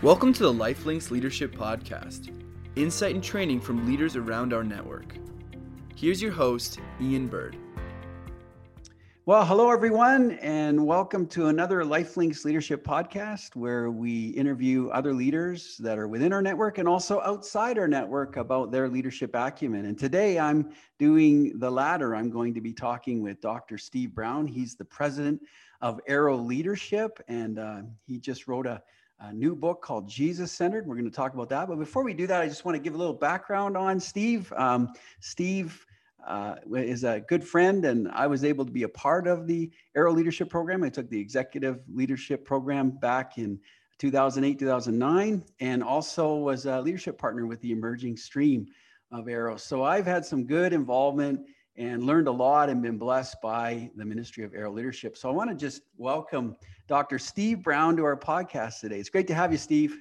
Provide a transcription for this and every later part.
Welcome to the Lifelinks Leadership Podcast, insight and training from leaders around our network. Here's your host, Ian Bird. Well, hello, everyone, and welcome to another Lifelinks Leadership Podcast where we interview other leaders that are within our network and also outside our network about their leadership acumen. And today I'm doing the latter. I'm going to be talking with Dr. Steve Brown. He's the president of Arrow Leadership, and uh, he just wrote a a new book called Jesus Centered. We're going to talk about that. But before we do that, I just want to give a little background on Steve. Um, Steve uh, is a good friend, and I was able to be a part of the Arrow Leadership Program. I took the Executive Leadership Program back in 2008, 2009, and also was a leadership partner with the Emerging Stream of Arrow. So I've had some good involvement and learned a lot and been blessed by the Ministry of Arrow Leadership. So I want to just welcome Dr. Steve Brown to our podcast today. It's great to have you, Steve.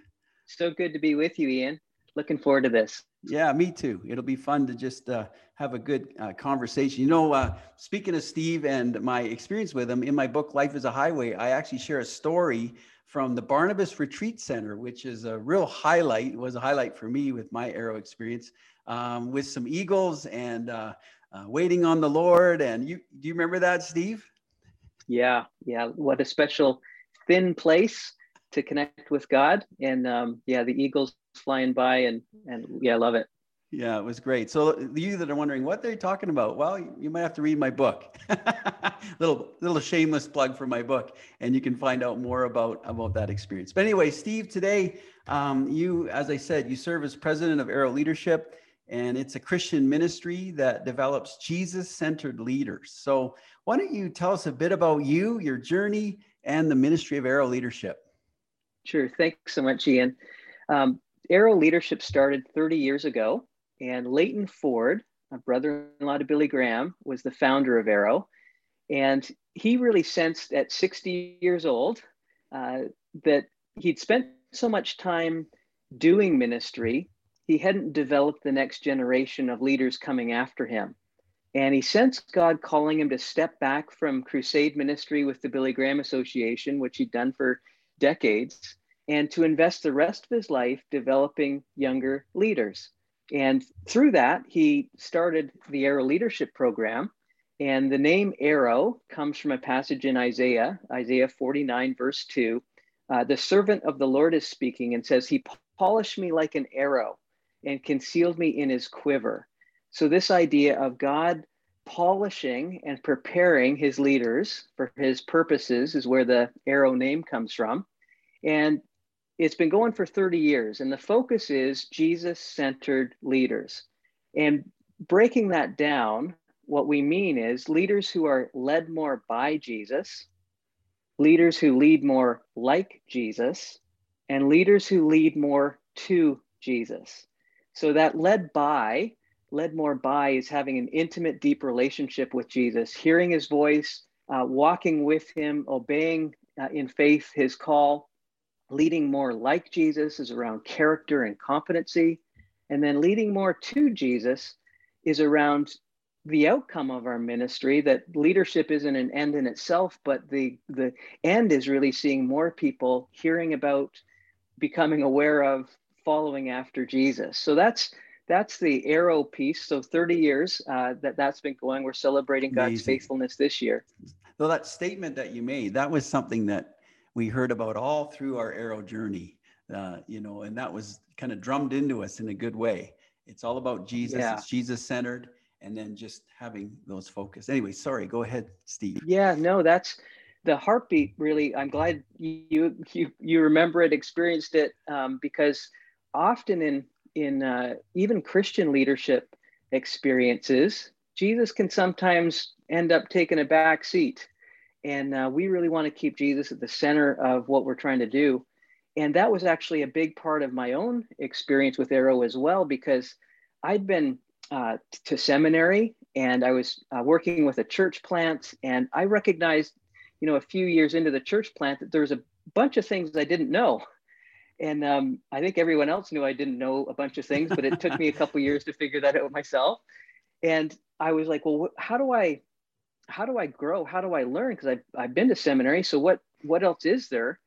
So good to be with you, Ian. Looking forward to this. Yeah, me too. It'll be fun to just uh, have a good uh, conversation. You know, uh, speaking of Steve and my experience with him, in my book, Life is a Highway, I actually share a story from the Barnabas Retreat Center, which is a real highlight, was a highlight for me with my Arrow experience um, with some Eagles and uh, uh, waiting on the Lord. And you, do you remember that, Steve? Yeah, yeah. What a special thin place to connect with God. And um, yeah, the Eagles flying by, and and yeah, I love it. Yeah, it was great. So you that are wondering what they're talking about, well, you might have to read my book. little little shameless plug for my book, and you can find out more about about that experience. But anyway, Steve, today um, you, as I said, you serve as president of Arrow Leadership and it's a Christian ministry that develops Jesus centered leaders. So, why don't you tell us a bit about you, your journey, and the ministry of Arrow Leadership? Sure. Thanks so much, Ian. Um, Arrow Leadership started 30 years ago, and Leighton Ford, a brother in law to Billy Graham, was the founder of Arrow. And he really sensed at 60 years old uh, that he'd spent so much time doing ministry he hadn't developed the next generation of leaders coming after him. And he sensed God calling him to step back from crusade ministry with the Billy Graham Association, which he'd done for decades, and to invest the rest of his life developing younger leaders. And through that, he started the Arrow Leadership Program. And the name Arrow comes from a passage in Isaiah, Isaiah 49, verse 2. Uh, the servant of the Lord is speaking and says, He polished me like an arrow and concealed me in his quiver. So, this idea of God polishing and preparing his leaders for his purposes is where the arrow name comes from. And it's been going for 30 years. And the focus is Jesus centered leaders. And breaking that down, what we mean is leaders who are led more by Jesus, leaders who lead more like Jesus, and leaders who lead more to Jesus. So that led by, led more by is having an intimate, deep relationship with Jesus, hearing his voice, uh, walking with him, obeying uh, in faith his call. Leading more like Jesus is around character and competency. And then leading more to Jesus is around the outcome of our ministry that leadership isn't an end in itself but the the end is really seeing more people hearing about becoming aware of following after Jesus. So that's that's the arrow piece. So 30 years uh, that that's been going. We're celebrating God's Amazing. faithfulness this year. So that statement that you made, that was something that we heard about all through our arrow journey. Uh, you know, and that was kind of drummed into us in a good way. It's all about Jesus. Yeah. It's Jesus centered, and then just having those focus. Anyway, sorry. Go ahead, Steve. Yeah, no, that's the heartbeat. Really, I'm glad you you you remember it, experienced it, um, because often in in uh, even Christian leadership experiences, Jesus can sometimes end up taking a back seat, and uh, we really want to keep Jesus at the center of what we're trying to do. And that was actually a big part of my own experience with Arrow as well, because I'd been uh, to seminary and I was uh, working with a church plant, and I recognized, you know, a few years into the church plant that there was a bunch of things I didn't know and um, I think everyone else knew I didn't know a bunch of things, but it took me a couple years to figure that out myself. And I was like, well, how do I, how do I grow? How do I learn? Because I've, I've been to seminary. So what, what else is there?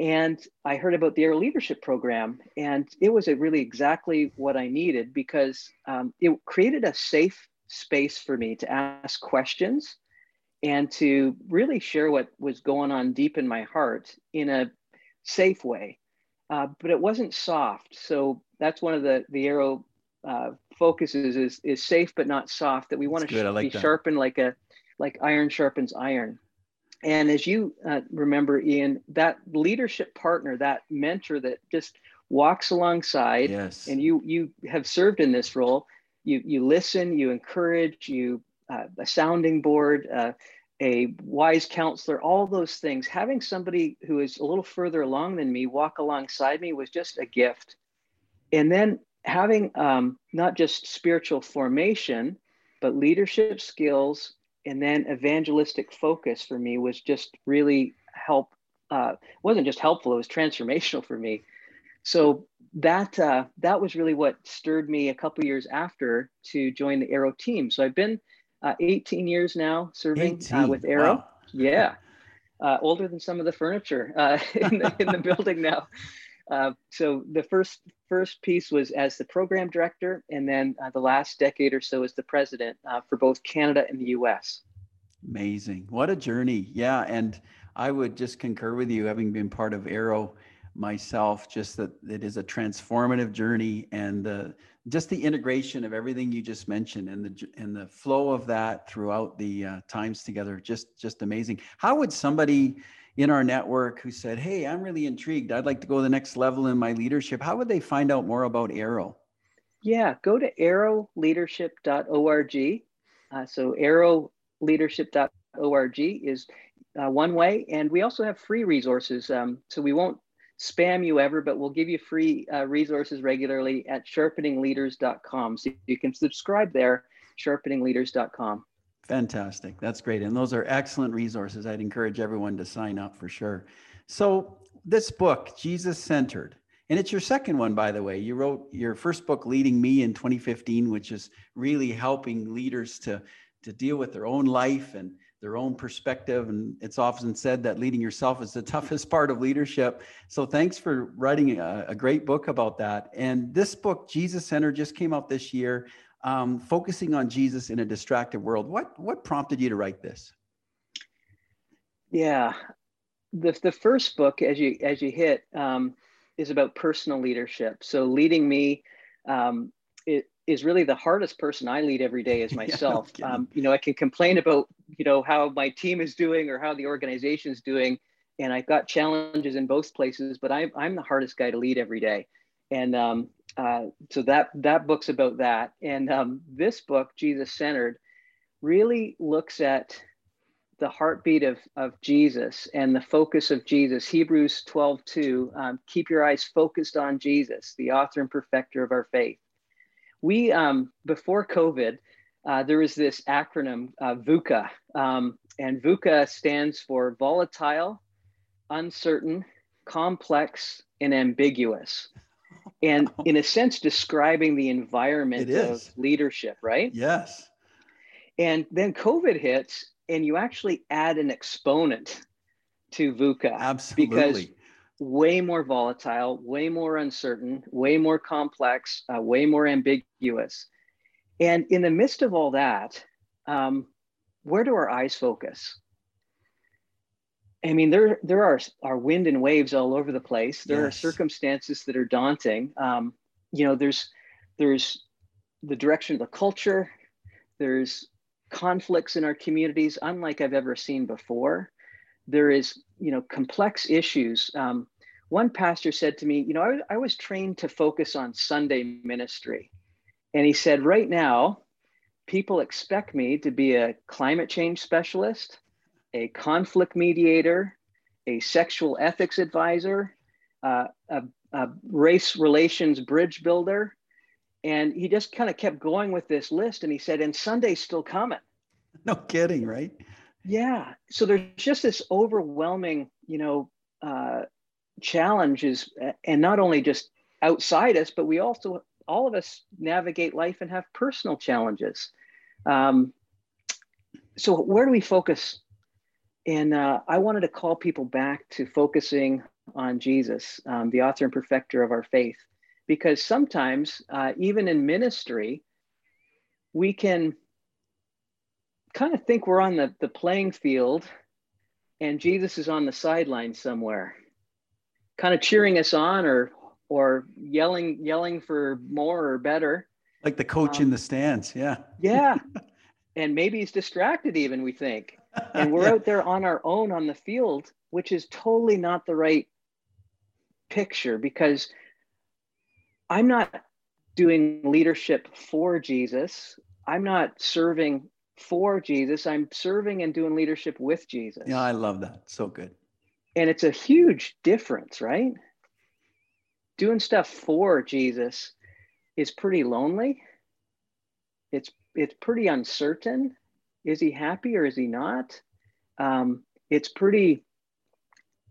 and I heard about the Arrow Leadership Program, and it was really exactly what I needed because um, it created a safe space for me to ask questions and to really share what was going on deep in my heart in a safe way. Uh, but it wasn't soft. So that's one of the the Arrow uh, focuses is is safe but not soft. That we want to sh- like be that. sharpened like a like iron sharpens iron. And as you uh, remember, Ian, that leadership partner, that mentor that just walks alongside, yes. and you you have served in this role. You you listen, you encourage, you uh, a sounding board, uh, a wise counselor, all those things. Having somebody who is a little further along than me walk alongside me was just a gift. And then having um, not just spiritual formation, but leadership skills and then evangelistic focus for me was just really help uh, wasn't just helpful it was transformational for me so that uh, that was really what stirred me a couple years after to join the arrow team so i've been uh, 18 years now serving uh, with arrow wow. yeah uh, older than some of the furniture uh, in, the, in the building now uh, so the first first piece was as the program director, and then uh, the last decade or so as the president uh, for both Canada and the U.S. Amazing! What a journey! Yeah, and I would just concur with you, having been part of Arrow myself. Just that it is a transformative journey, and just the integration of everything you just mentioned, and the and the flow of that throughout the uh, times together, just just amazing. How would somebody in our network who said, Hey, I'm really intrigued. I'd like to go to the next level in my leadership. How would they find out more about Arrow? Yeah, go to arrowleadership.org. Uh, so, arrowleadership.org is uh, one way. And we also have free resources. Um, so, we won't spam you ever, but we'll give you free uh, resources regularly at sharpeningleaders.com. So, you can subscribe there, sharpeningleaders.com. Fantastic. That's great. And those are excellent resources. I'd encourage everyone to sign up for sure. So, this book, Jesus Centered, and it's your second one, by the way. You wrote your first book, Leading Me, in 2015, which is really helping leaders to, to deal with their own life and their own perspective. And it's often said that leading yourself is the toughest part of leadership. So, thanks for writing a, a great book about that. And this book, Jesus Center, just came out this year um, focusing on Jesus in a distracted world. What what prompted you to write this? Yeah, the the first book, as you as you hit, um, is about personal leadership. So leading me um, it is really the hardest person I lead every day is myself. yeah, um, you know, I can complain about you know how my team is doing or how the organization is doing, and I've got challenges in both places. But I'm I'm the hardest guy to lead every day, and um, uh, so that that book's about that and um, this book jesus centered really looks at the heartbeat of, of jesus and the focus of jesus hebrews 12 2 um, keep your eyes focused on jesus the author and perfecter of our faith we um, before covid uh, there was this acronym uh, VUCA, um, and VUCA stands for volatile, uncertain, complex, and ambiguous. And in a sense describing the environment of leadership right? Yes. And then covid hits and you actually add an exponent to VUCA. Absolutely. Because way more volatile way more uncertain way more complex uh, way more ambiguous and in the midst of all that um, where do our eyes focus I mean, there there are are wind and waves all over the place. There yes. are circumstances that are daunting. Um, you know, there's there's the direction of the culture. There's conflicts in our communities, unlike I've ever seen before. There is, you know, complex issues. Um, one pastor said to me, you know, I, I was trained to focus on Sunday ministry, and he said, right now, people expect me to be a climate change specialist a conflict mediator, a sexual ethics advisor, uh, a, a race relations bridge builder. And he just kind of kept going with this list. And he said, and Sunday's still coming. No kidding, right? Yeah. So there's just this overwhelming, you know, uh, challenges, and not only just outside us, but we also, all of us navigate life and have personal challenges. Um, so where do we focus and uh, I wanted to call people back to focusing on Jesus, um, the author and perfecter of our faith, because sometimes, uh, even in ministry, we can kind of think we're on the, the playing field and Jesus is on the sideline somewhere, kind of cheering us on or or yelling yelling for more or better. Like the coach um, in the stands, yeah. yeah. And maybe he's distracted even, we think. And we're yeah. out there on our own on the field, which is totally not the right picture because I'm not doing leadership for Jesus. I'm not serving for Jesus. I'm serving and doing leadership with Jesus. Yeah, I love that. So good. And it's a huge difference, right? Doing stuff for Jesus is pretty lonely. It's it's pretty uncertain. Is he happy or is he not? Um, it's pretty,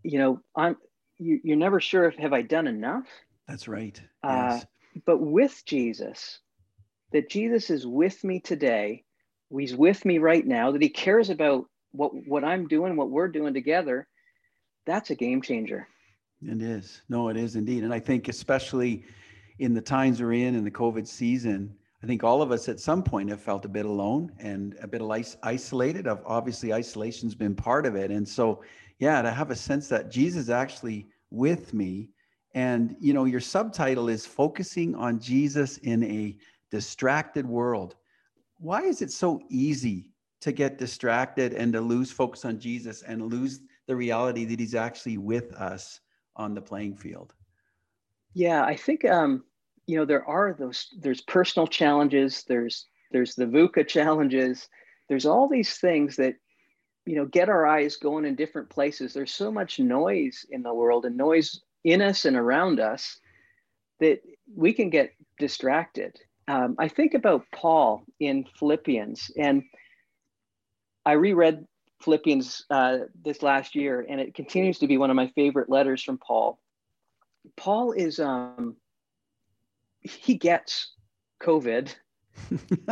you know, I'm you, you're never sure if have I done enough. That's right. Uh, yes. But with Jesus, that Jesus is with me today he's with me right now, that he cares about what what I'm doing, what we're doing together, that's a game changer. It is. No, it is indeed. And I think especially in the times we're in in the COVID season, I think all of us at some point have felt a bit alone and a bit isolated. Of obviously isolation's been part of it. And so, yeah, to have a sense that Jesus actually with me and you know your subtitle is focusing on Jesus in a distracted world why is it so easy to get distracted and to lose focus on Jesus and lose the reality that he's actually with us on the playing field? Yeah, I think um, you know there are those there's personal challenges, there's there's the VUCA challenges, there's all these things that you know get our eyes going in different places. There's so much noise in the world and noise in us and around us that we can get distracted um, I think about Paul in Philippians, and I reread Philippians uh, this last year, and it continues to be one of my favorite letters from Paul. Paul is, um, he gets COVID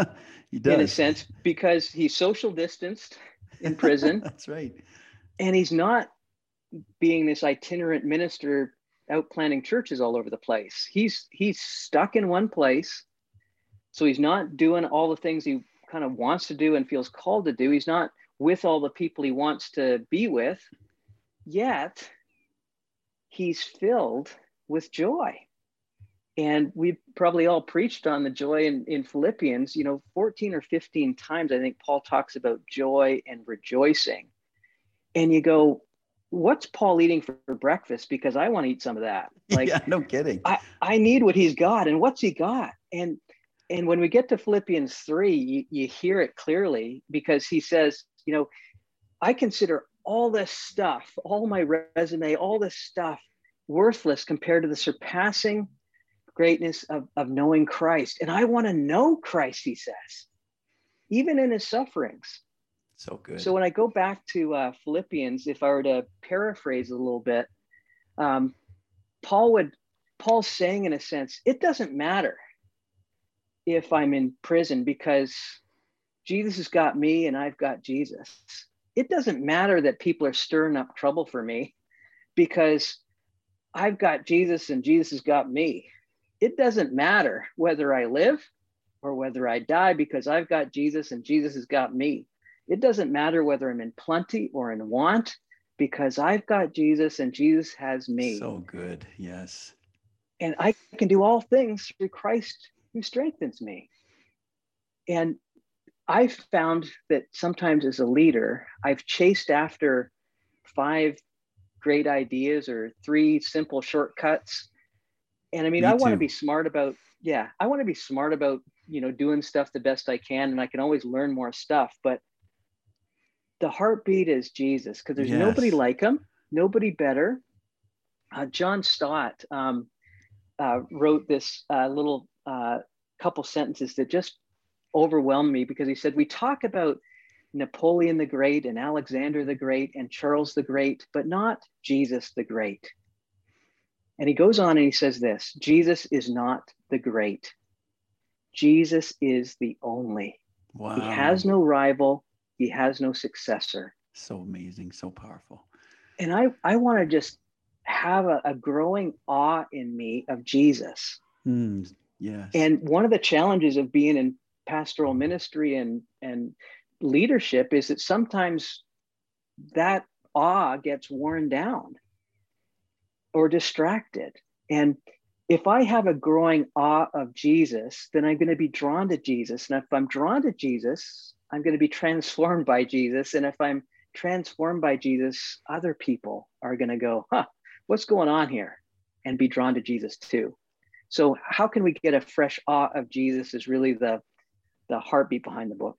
he does. in a sense because he's social distanced in prison. That's right. And he's not being this itinerant minister out planting churches all over the place. He's he's stuck in one place so he's not doing all the things he kind of wants to do and feels called to do. He's not with all the people he wants to be with, yet he's filled with joy. And we probably all preached on the joy in, in Philippians, you know, 14 or 15 times, I think Paul talks about joy and rejoicing. And you go, what's Paul eating for, breakfast? Because I want to eat some of that. Like, yeah, no kidding. I, I need what he's got. And what's he got? And and when we get to Philippians 3, you, you hear it clearly because he says, you know, I consider all this stuff, all my resume, all this stuff worthless compared to the surpassing greatness of, of knowing Christ. And I want to know Christ, he says, even in his sufferings. So good. So when I go back to uh, Philippians, if I were to paraphrase a little bit, um, Paul would, Paul's saying in a sense, it doesn't matter if I'm in prison because Jesus has got me and I've got Jesus. It doesn't matter that people are stirring up trouble for me because I've got Jesus and Jesus has got me. It doesn't matter whether I live or whether I die because I've got Jesus and Jesus has got me. It doesn't matter whether I'm in plenty or in want because I've got Jesus and Jesus has me. So good. Yes. And I can do all things through Christ who strengthens me. And I've found that sometimes as a leader, I've chased after five great ideas or three simple shortcuts. And I mean, Me I want to be smart about, yeah, I want to be smart about, you know, doing stuff the best I can. And I can always learn more stuff. But the heartbeat is Jesus because there's yes. nobody like him, nobody better. Uh, John Stott um, uh, wrote this uh, little uh, couple sentences that just overwhelmed me because he said, We talk about Napoleon the Great and Alexander the Great and Charles the Great, but not Jesus the Great. And he goes on and he says this Jesus is not the great. Jesus is the only. Wow. He has no rival, he has no successor. So amazing, so powerful. And I, I want to just have a, a growing awe in me of Jesus. Mm, yes. And one of the challenges of being in pastoral ministry and and leadership is that sometimes that awe gets worn down or distracted. And if I have a growing awe of Jesus, then I'm going to be drawn to Jesus. And if I'm drawn to Jesus, I'm going to be transformed by Jesus. And if I'm transformed by Jesus, other people are going to go, huh, what's going on here? And be drawn to Jesus too. So, how can we get a fresh awe of Jesus is really the, the heartbeat behind the book.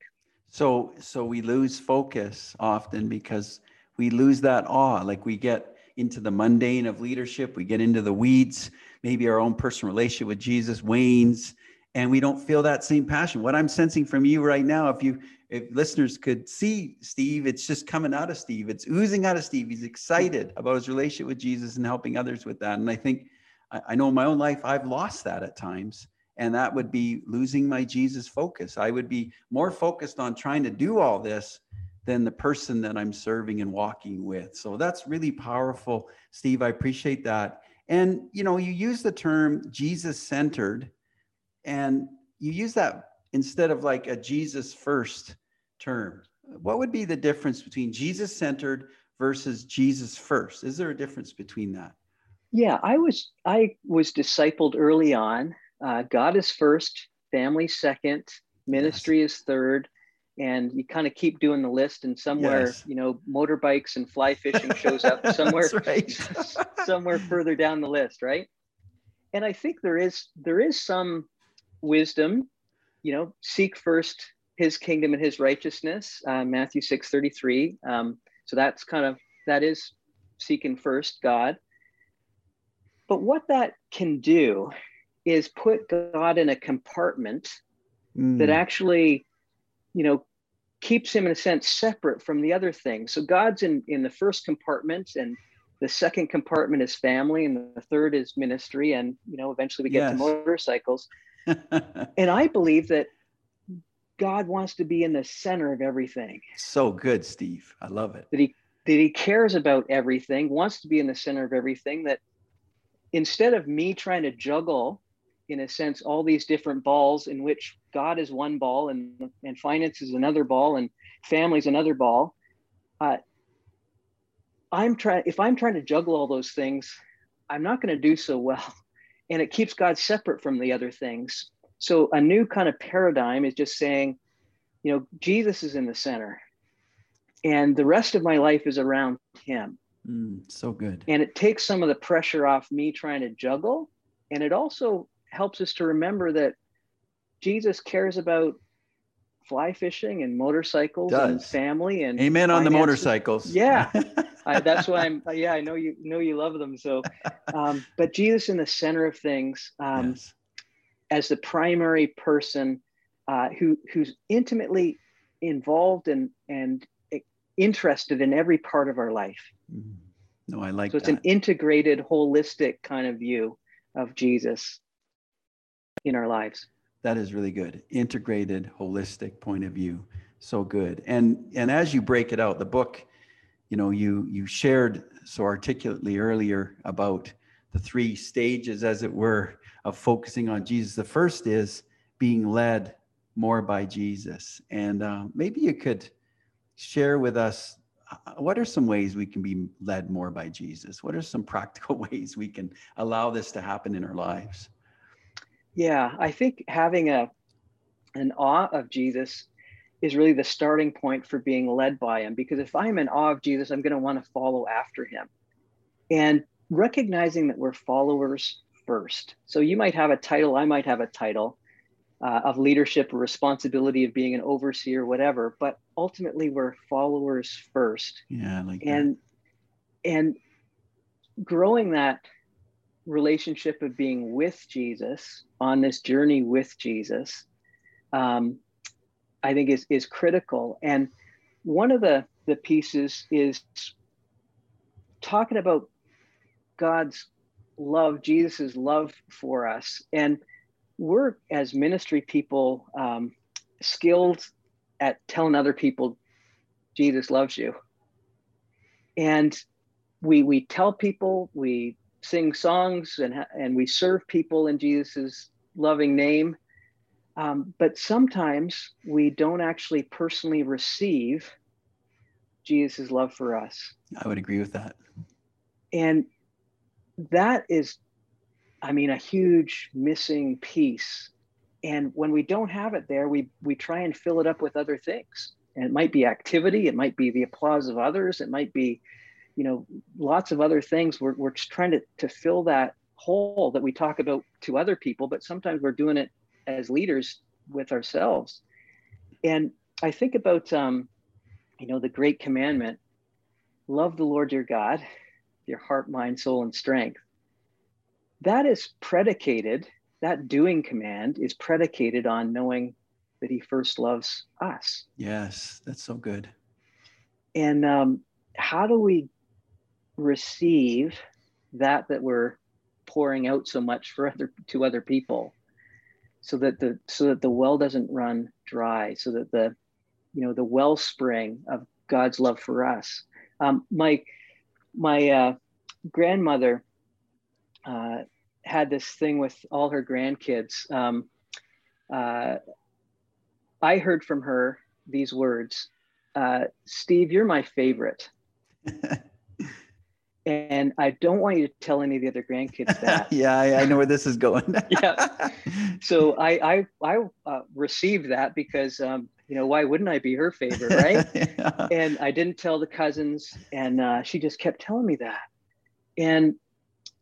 So, so we lose focus often because we lose that awe. Like we get into the mundane of leadership, we get into the weeds, maybe our own personal relationship with Jesus wanes, and we don't feel that same passion. What I'm sensing from you right now, if you if listeners could see Steve, it's just coming out of Steve. It's oozing out of Steve. He's excited about his relationship with Jesus and helping others with that. And I think I, I know in my own life I've lost that at times. And that would be losing my Jesus focus. I would be more focused on trying to do all this than the person that I'm serving and walking with. So that's really powerful, Steve. I appreciate that. And you know, you use the term Jesus centered, and you use that instead of like a Jesus first term. What would be the difference between Jesus centered versus Jesus first? Is there a difference between that? Yeah, I was I was discipled early on. Uh, God is first, family second, ministry yes. is third, and you kind of keep doing the list. And somewhere, yes. you know, motorbikes and fly fishing shows up somewhere, somewhere further down the list, right? And I think there is there is some wisdom, you know, seek first his kingdom and his righteousness uh, matthew 6 33 um, so that's kind of that is seeking first god but what that can do is put god in a compartment mm. that actually you know keeps him in a sense separate from the other things so god's in in the first compartment and the second compartment is family and the third is ministry and you know eventually we get yes. to motorcycles and i believe that God wants to be in the center of everything. So good, Steve. I love it. That he that he cares about everything, wants to be in the center of everything. That instead of me trying to juggle, in a sense, all these different balls in which God is one ball and and finance is another ball and family is another ball. Uh, I'm trying. If I'm trying to juggle all those things, I'm not going to do so well, and it keeps God separate from the other things. So a new kind of paradigm is just saying, you know, Jesus is in the center and the rest of my life is around him. Mm, so good. And it takes some of the pressure off me trying to juggle. And it also helps us to remember that Jesus cares about fly fishing and motorcycles Does. and family and amen finances. on the motorcycles. Yeah. I, that's why I'm, yeah, I know you know you love them. So, um, but Jesus in the center of things, um, yes as the primary person uh, who who's intimately involved and and interested in every part of our life. Mm-hmm. No, I like. So it's that. an integrated, holistic kind of view of Jesus in our lives. That is really good. Integrated, holistic point of view. So good. And and as you break it out, the book, you know, you you shared so articulately earlier about the three stages, as it were, of focusing on Jesus. The first is being led more by Jesus. And uh, maybe you could share with us Uh, what are some ways we can be led more by Jesus? What are some practical ways we can allow this to happen in our lives? Yeah, I think having a an awe of Jesus is really the starting point for being led by him because if I'm in awe of Jesus, I'm going to want to follow after him. And recognizing that we're followers first. So you might have a title, I might have a title uh, of leadership or responsibility of being an overseer, whatever, but ultimately we're followers first. Yeah, like and that. and growing that relationship of being with Jesus on this journey with Jesus, um, I think is is critical. And one of the the pieces is talking about God's love, Jesus's love for us. And we're, as ministry people, um, skilled at telling other people Jesus loves you. And we we tell people, we sing songs, and and we serve people in Jesus's loving name. Um, but sometimes we don't actually personally receive Jesus' love for us. I would agree with that. And that is, I mean, a huge missing piece. And when we don't have it there, we we try and fill it up with other things. And it might be activity, it might be the applause of others, it might be, you know, lots of other things. We're we're just trying to to fill that hole that we talk about to other people, but sometimes we're doing it as leaders with ourselves. And I think about um, you know, the great commandment, love the Lord your God, your heart, mind, soul, and strength. That is predicated, that doing command is predicated on knowing that he first loves us. Yes, that's so good. And um, how do we receive that that we're pouring out so much for other to other people so that the so that the well doesn't run dry so that the you know the wellspring of god's love for us um, my my uh, grandmother uh, had this thing with all her grandkids um, uh, i heard from her these words uh, steve you're my favorite and I don't want you to tell any of the other grandkids that. yeah, I, I, know where this is going. yeah. So I I I uh, received that because um, you know why wouldn't I be her favorite, right? yeah. And I didn't tell the cousins, and uh, she just kept telling me that. And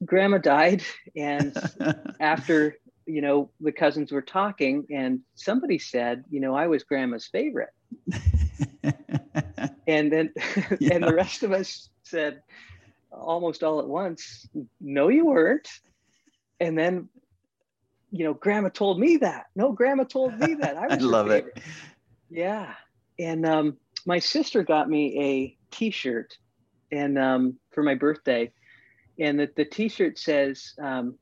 Grandma died, and after you know the cousins were talking, and somebody said, you know, I was Grandma's favorite. and then yeah. and the rest of us said almost all at once, no, you weren't. And then, you know, grandma told me that. No, grandma told me that. I, I love it. Yeah. And um, my sister got me a t-shirt and um, for my birthday. And the, the t-shirt says, um,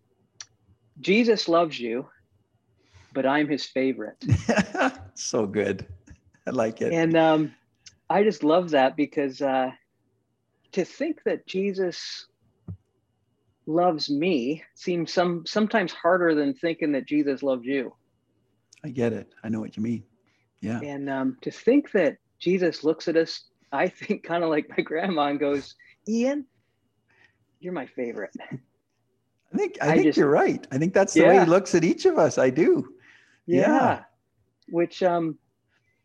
Jesus loves you, but I'm his favorite. so good. I like it. And um, I just love that because uh, to think that Jesus loves me seems some sometimes harder than thinking that Jesus loves you. I get it. I know what you mean. Yeah. And um, to think that Jesus looks at us, I think kind of like my grandma and goes, Ian, you're my favorite. I think I, I think just, you're right. I think that's the yeah. way he looks at each of us. I do. Yeah. yeah. Which um,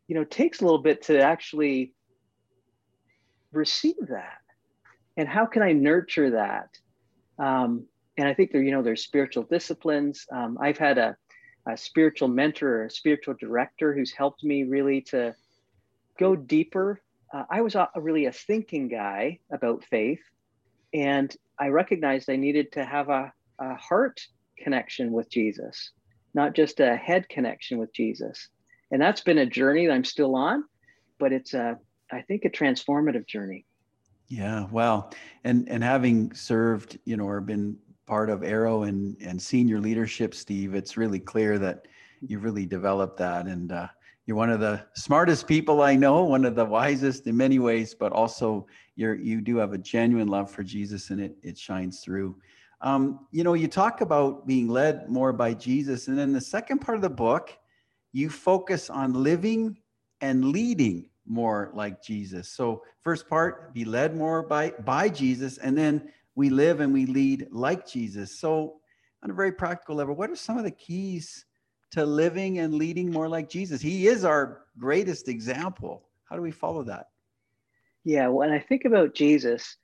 you know, takes a little bit to actually receive that and how can I nurture that? Um, and I think there, you know, there's spiritual disciplines. Um, I've had a, a spiritual mentor or a spiritual director who's helped me really to go deeper. Uh, I was a, really a thinking guy about faith, and I recognized I needed to have a, a heart connection with Jesus, not just a head connection with Jesus. And that's been a journey that I'm still on, but it's a, I think, a transformative journey. Yeah, wow. And and having served, you know, or been part of Arrow and and senior leadership, Steve, it's really clear that you've really developed that, and uh, you're one of the smartest people I know, one of the wisest in many ways, but also you're you do have a genuine love for Jesus, and it it shines through. Um, you know, you talk about being led more by Jesus, and then the second part of the book, you focus on living and leading more like Jesus. So first part, be led more by by Jesus, and then we live and we lead like Jesus. So on a very practical level, what are some of the keys to living and leading more like Jesus? He is our greatest example. How do we follow that? Yeah, when I think about Jesus,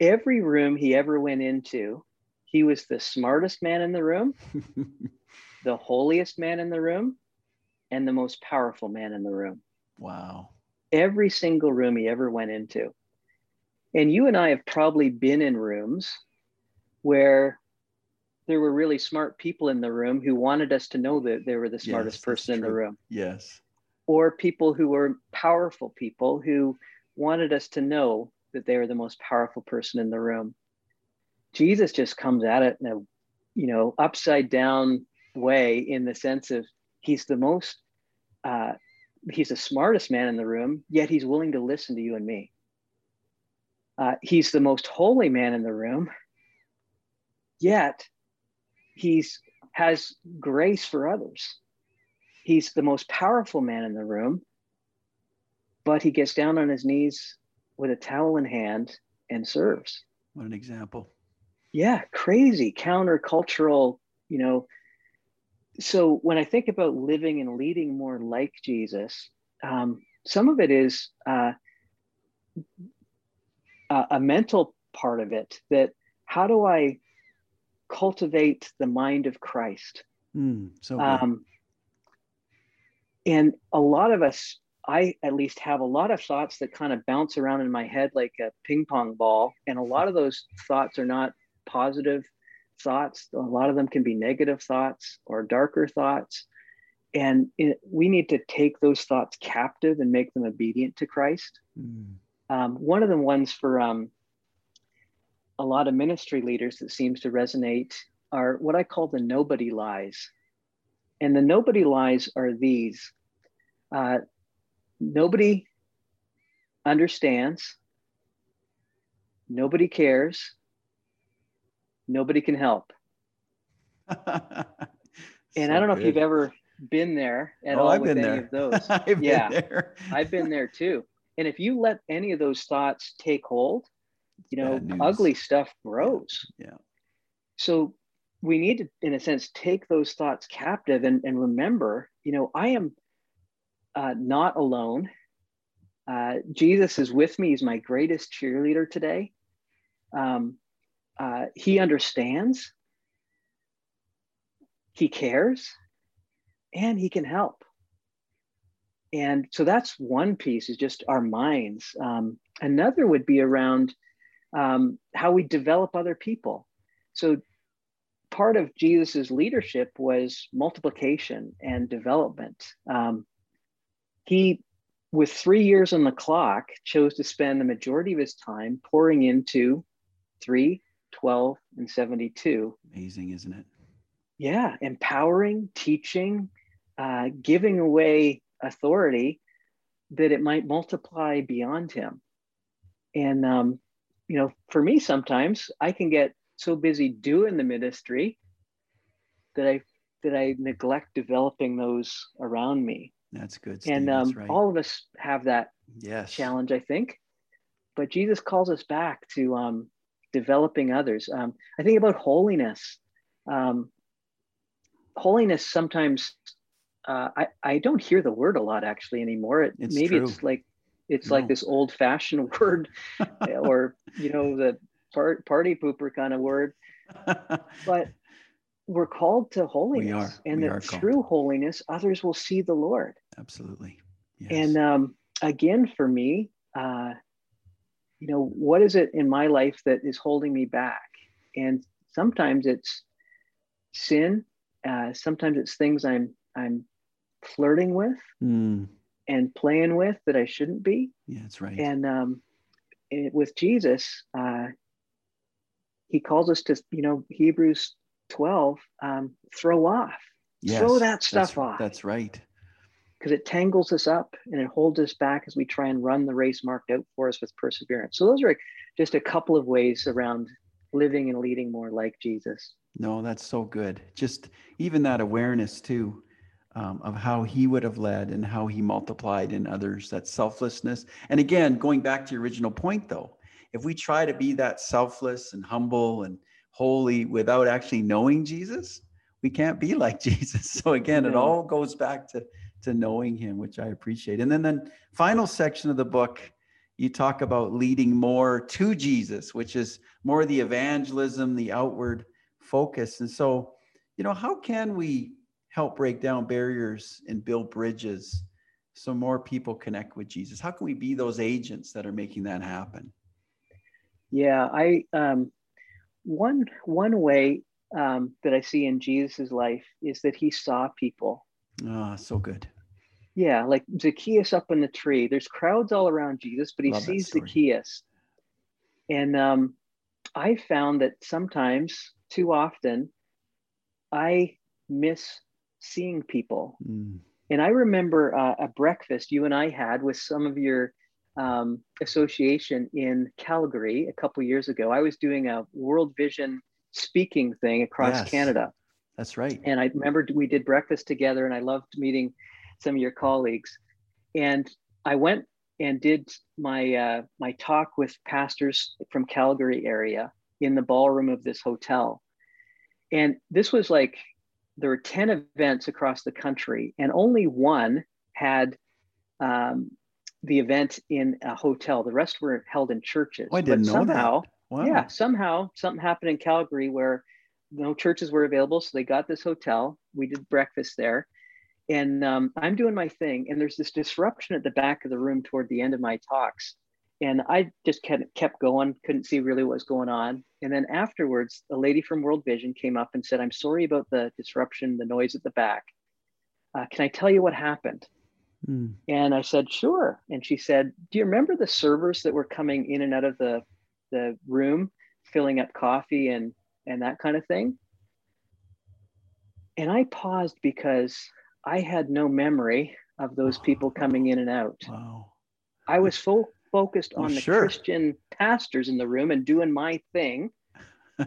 every room he ever went into, he was the smartest man in the room, the holiest man in the room, and the most powerful man in the room. Wow every single room he ever went into. And you and I have probably been in rooms where there were really smart people in the room who wanted us to know that they were the smartest yes, person in the room. Yes. Or people who were powerful people who wanted us to know that they were the most powerful person in the room. Jesus just comes at it in a, you know, upside down way in the sense of he's the most uh, he's the smartest man in the room, yet he's willing to listen to you and me. Uh, he's the most holy man in the room, yet he's has grace for others. He's the most powerful man in the room, but he gets down on his knees with a towel in hand and serves. What an example. Yeah, crazy countercultural, you know. So when I think about living and leading more like Jesus, um, some of it is uh, a mental part of it that how do I cultivate the mind of Christ? Mm, so um, and a lot of us, I at least have a lot of thoughts that kind of bounce around in my head like a ping pong ball. And a lot of those thoughts are not positive thoughts. A lot of them can be negative thoughts or darker thoughts. And it, we need to take those thoughts captive and make them obedient to Christ. Mm. Um, one of the ones for um, a lot of ministry leaders that seems to resonate are what I call the nobody lies. And the nobody lies are these uh, nobody understands, nobody cares, nobody can help. and I don't know good. if you've ever been there at oh, all I've with any there. of those. I've yeah, I've been there too. And if you let any of those thoughts take hold, you know, ugly stuff grows. Yeah. So we need to, in a sense, take those thoughts captive and, and remember, you know, I am uh, not alone. Uh, Jesus is with me. He's my greatest cheerleader today. Um, uh, he understands, he cares, and he can help and so that's one piece is just our minds um, another would be around um, how we develop other people. So part of jesus's leadership was multiplication and development. Um, he with three years on the clock chose to spend the majority of his time pouring into 3 12 and 72 amazing isn't it? Yeah empowering teaching uh, giving away authority that it might multiply beyond him. And, um, you know, for me, sometimes I can get so busy doing the ministry that I that I neglect developing those around me. That's good. Steve. And um, right. all of us have that yes. challenge, I think. But Jesus calls us back to um, developing others. Um, I think about holiness. Um, holiness sometimes uh, I, I don't hear the word a lot actually anymore. It, it's maybe true. it's like it's no. like this old fashioned word or you know the part, party pooper kind of word. but we're called to holiness. We are. And we that through holiness, others will see the Lord. Absolutely. Yes. And um, again, for me, uh, you know, what is it in my life that is holding me back? And sometimes it's sin. Uh, sometimes it's things I'm I'm flirting with mm. And playing with that I shouldn't be. Yeah, that's right. And um, it, with Jesus, uh, he calls us to, you know, Hebrews 12, um, throw off, yes, throw that stuff that's, off. That's right. Because it tangles us up and it holds us back as we try and run the race marked out for us with perseverance. So those are just a couple of ways around living and leading more like Jesus. No, that's so good. Just even that awareness too um, of how he would have led and how he multiplied in others, that selflessness. And again, going back to your original point, though, if we try to be that selfless and humble and holy without actually knowing Jesus, we can't be like Jesus. So again, it all goes back to to knowing him, which I appreciate. And then the final section of the book, you talk about leading more to Jesus, which is more the evangelism, the outward focus. And so, you know, how can we help break down barriers and build bridges so more people connect with Jesus? How can we be those agents that are making that happen? Yeah, I um, one one way um, that I see in Jesus's life is that he saw people. Ah, so good. Yeah, like Zacchaeus up in the tree. There's crowds all around Jesus, but he Love sees Zacchaeus. And um, I found that sometimes, too often, I miss seeing people. Mm. And I remember uh, a breakfast you and I had with some of your um, Association in Calgary a couple years ago. I was doing a World Vision speaking thing across Yes. Canada. That's right. And I remember we did breakfast together and I loved meeting some of your colleagues. And I went and did my uh, my talk with pastors from Calgary area in the ballroom of this hotel. And this was like there were 10 events across the country and only one had um, the event in a hotel. The rest were held in churches. Oh, I didn't but know that. somehow, Wow. yeah, somehow something happened in Calgary where no churches were available. So they got this hotel. We did breakfast there. And um, I'm doing my thing. And there's this disruption at the back of the room toward the end of my talks. And I just kept, kept going, couldn't see really what was going on. And then afterwards, a lady from World Vision came up and said, I'm sorry about the disruption, the noise at the back. Uh, can I tell you what happened? Hmm. And I said, sure. And she said, do you remember the servers that were coming in and out of the, the room, filling up coffee and, and that kind of thing? And I paused because I had no memory of those people coming in and out. Wow. I was so focused on the sure. Christian pastors in the room and doing my thing.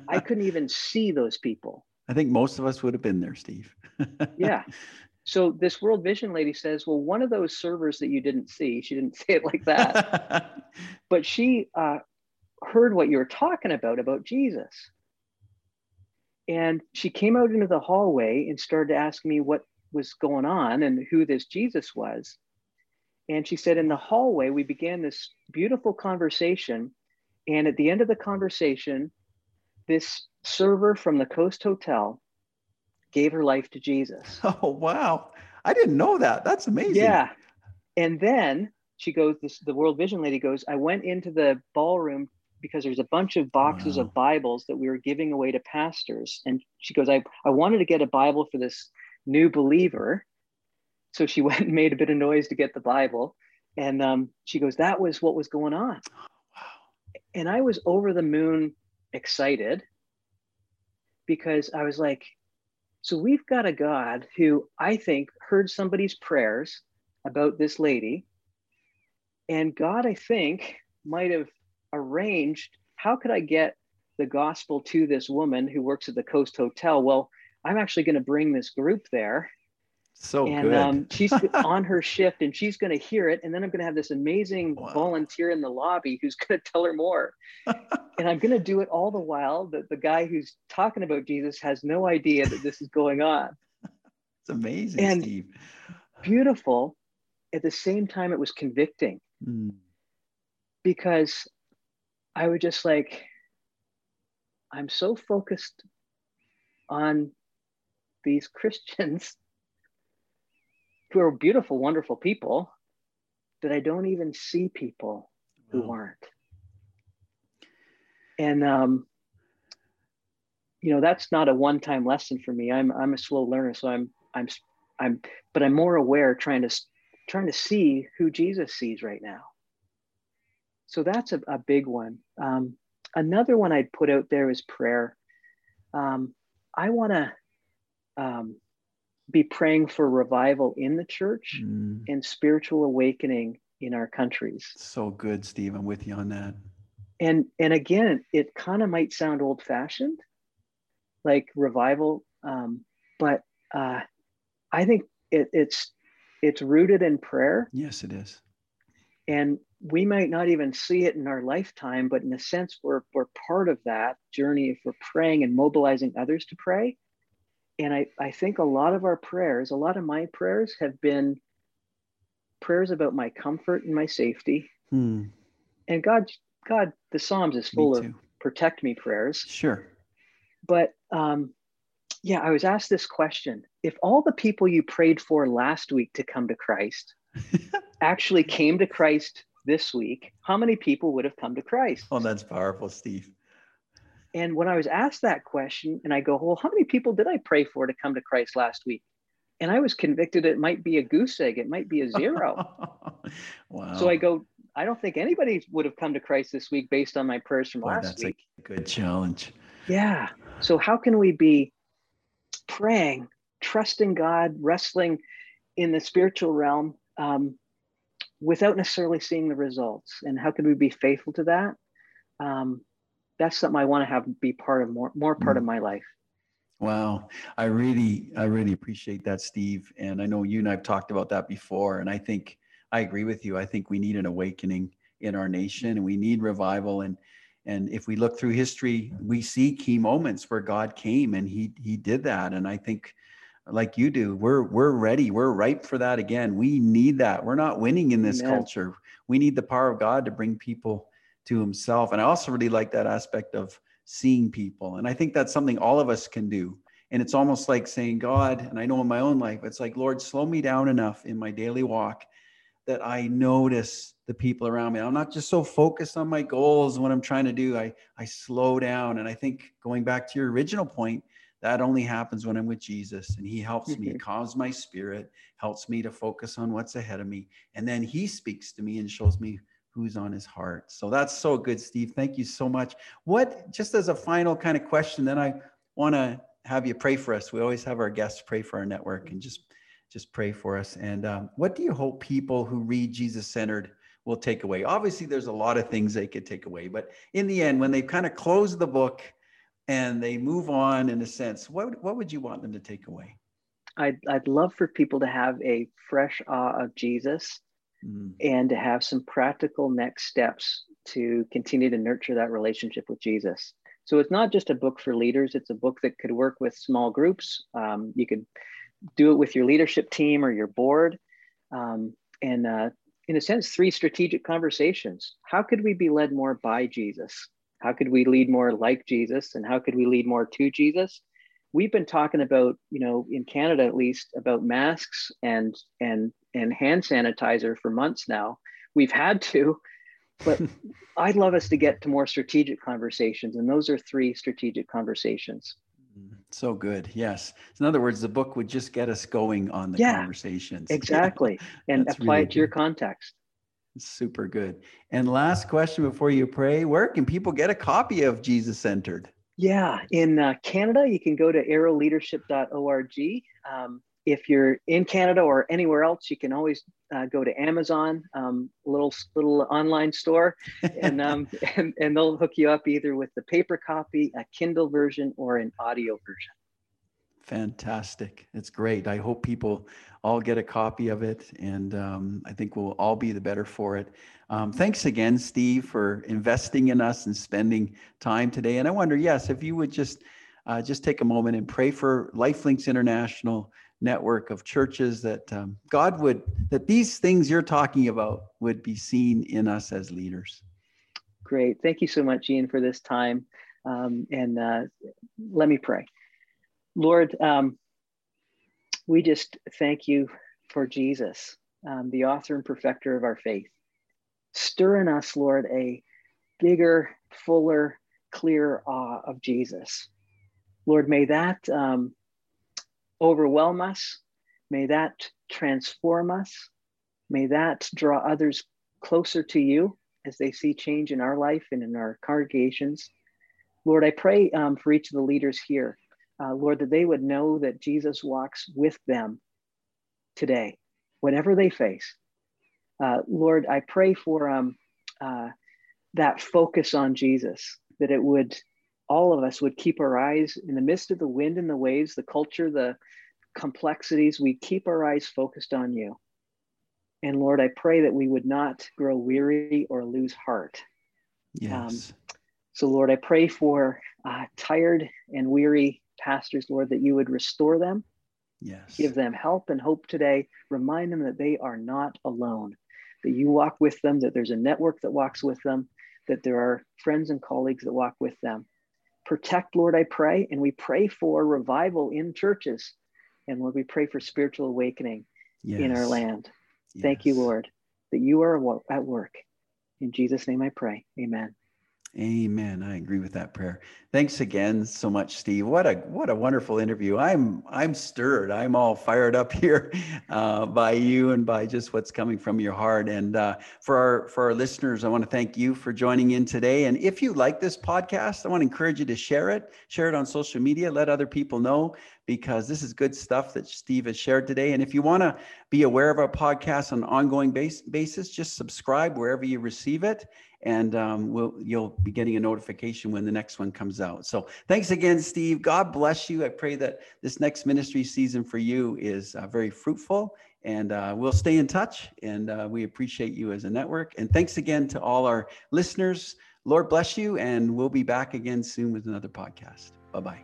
I couldn't even see those people. I think most of us would have been there, Steve. Yeah. So this World Vision lady says, Well, one of those servers that you didn't see, she didn't say it like that, but she uh, heard what you were talking about, about Jesus. And she came out into the hallway and started to ask me what was going on and who this Jesus was. And she said, In the hallway, we began this beautiful conversation. And at the end of the conversation, this server from the Coast Hotel gave her life to Jesus. oh, wow. I didn't know that. That's amazing. Yeah. And then she goes, this the World Vision lady goes, I went into the ballroom because there's a bunch of boxes Wow. of Bibles that we were giving away to pastors. And she goes, I, I wanted to get a Bible for this new believer. So she went and made a bit of noise to get the Bible. And um, she goes, that was what was going on. Wow. And I was over the moon excited because I was like, so we've got a God who I think heard somebody's prayers about this lady. And God, I think, might have arranged how could I get the gospel to this woman who works at the Coast Hotel? Well, I'm actually going to bring this group there So and good. um, she's on her shift and she's going to hear it and then i'm going to have this amazing Wow. volunteer in the lobby who's going to tell her more and i'm going to do it all the while that the guy who's talking about jesus has no idea that this is going on it's amazing, and- Steve. beautiful at the same time it was convicting Hmm. because i was just like i'm so focused on these christians who are beautiful wonderful people that i don't even see people who Wow. aren't. And um, you know, that's not a one-time lesson for me. I'm I'm a slow learner, so I'm I'm I'm but I'm more aware trying to trying to see who Jesus sees right now. So that's a, a big one. Um, another one I'd put out there is prayer. Um, I want to um, be praying for revival in the church Hmm. and spiritual awakening in our countries So good, Steve. I'm with you on that. and and again it kind of might sound old fashioned like revival um, but uh, i think it, it's it's rooted in prayer Yes, it is. and we might not even see it in our lifetime but in a sense we're, we're part of that journey if we're praying and mobilizing others to pray and I, I think a lot of our prayers a lot of my prayers have been prayers about my comfort and my safety Hmm. and god god the psalms is full of protect me prayers Sure. but um, yeah, I was asked this question: If all the people you prayed for last week to come to Christ actually came to Christ this week, how many people would have come to Christ? Oh, that's powerful, Steve. And when I was asked that question, and I go, "Well, how many people did I pray for to come to Christ last week?" And I was convicted it might be a goose egg, it might be a zero. wow. so I go, I don't think anybody would have come to Christ this week based on my prayers from Boy, last that's week. a good challenge. Yeah. So how can we be praying, trusting God, wrestling in the spiritual realm, um, without necessarily seeing the results. And how can we be faithful to that? Um, that's something I want to have be part of more more part of mm. my life. Wow, I really I really appreciate that, Steve. And I know you and I've talked about that before. And I think I agree with you. I think we need an awakening in our nation, and we need revival. And and if we look through history, we see key moments where God came and He He did that. And I think like you do we're we're ready we're ripe for that again we need that we're not winning in this Amen. culture we need the power of god to bring people to himself. And i also really like that aspect of seeing people. And i think that's something all of us can do. And it's almost like saying god and i know in my own life it's like lord slow me down enough in my daily walk that i notice the people around me. I'm not just so focused on my goals and what i'm trying to do. I i slow down. And i think going back to your original point that only happens when I'm with Jesus and he helps me, mm-hmm. calms my spirit, helps me to focus on what's ahead of me. And then he speaks to me and shows me who's on his heart. So that's so good, Steve. Thank you so much. What, just as a final kind of question, then I want to have you pray for us. We always have our guests pray for our network and just, just pray for us. And um, what do you hope people who read Jesus centered will take away? Obviously, there's a lot of things they could take away, but in the end, when they kind of close the book, and they move on in a sense, what, what would you want them to take away? I'd, I'd love for people to have a fresh awe of Jesus mm. and to have some practical next steps to continue to nurture that relationship with Jesus. So it's not just a book for leaders, it's a book that could work with small groups. Um, you could do it with your leadership team or your board. Um, and uh, in a sense, three strategic conversations. How could we be led more by Jesus? How could we lead more like Jesus and how could we lead more to Jesus? We've been talking about, you know, in Canada at least, about masks and and and hand sanitizer for months now. We've had to, but I'd love us to get to more strategic conversations, and those are three strategic conversations. Mm, so good. Yes. In other words, the book would just get us going on the yeah, conversations. Exactly. And apply really it to good. your context. Super good. And last question before you pray where can people get a copy of Jesus Centered? Yeah, in uh, Canada, you can go to arrowleadership.org. Um, if you're in Canada or anywhere else, you can always uh, go to Amazon, um, little little online store, and, um, and and they'll hook you up either with the paper copy, a Kindle version, or an audio version. Fantastic. It's great. I hope people all get a copy of it, and um, I think we'll all be the better for it. Um, thanks again, Steve, for investing in us and spending time today. And I wonder, yes, if you would just uh, just take a moment and pray for LifeLinks International network of churches that um, God would that these things you're talking about would be seen in us as leaders. Great. Thank you so much, Ian, for this time. Um, and uh, let me pray. Lord, um, we just thank you for Jesus, um, the author and perfecter of our faith. Stir in us, Lord, a bigger, fuller, clearer awe of Jesus. Lord, may that um, overwhelm us. May that transform us. May that draw others closer to you as they see change in our life and in our congregations. Lord, I pray um, for each of the leaders here uh, Lord, that they would know that Jesus walks with them today, whatever they face. Uh, Lord, I pray for um, uh, that focus on Jesus, that it would, all of us would keep our eyes in the midst of the wind and the waves, the culture, the complexities, we keep our eyes focused on you. And Lord, I pray that we would not grow weary or lose heart. Yes. Um, so, Lord, I pray for uh, tired and weary pastors, Lord, that you would restore them. Yes. Give them help and hope today. Remind them that they are not alone, that you walk with them, that there's a network that walks with them, that there are friends and colleagues that walk with them. Protect, Lord, I pray. And we pray for revival in churches. And Lord, we pray for spiritual awakening yes. in our land. Yes. Thank you, Lord, that you are at work. In Jesus' name I pray. Amen. Amen. I agree with that prayer. Thanks again so much, Steve. What a what a wonderful interview. I'm I'm stirred. I'm all fired up here uh, by you and by just what's coming from your heart. And uh, for our for our listeners, I want to thank you for joining in today. And if you like this podcast, I want to encourage you to share it. Share it on social media. Let other people know because this is good stuff that Steve has shared today. And if you want to be aware of our podcast on an ongoing base, basis, just subscribe wherever you receive it and um, we'll, you'll be getting a notification when the next one comes out. So thanks again, Steve. God bless you. I pray that this next ministry season for you is uh, very fruitful and uh, we'll stay in touch and uh, we appreciate you as a network. And thanks again to all our listeners. Lord bless you and we'll be back again soon with another podcast. Bye-bye.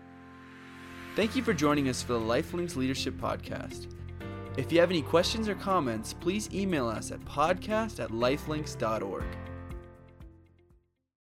Thank you for joining us for the Lifelinks Leadership Podcast. If you have any questions or comments, please email us at podcast at lifelinks.org.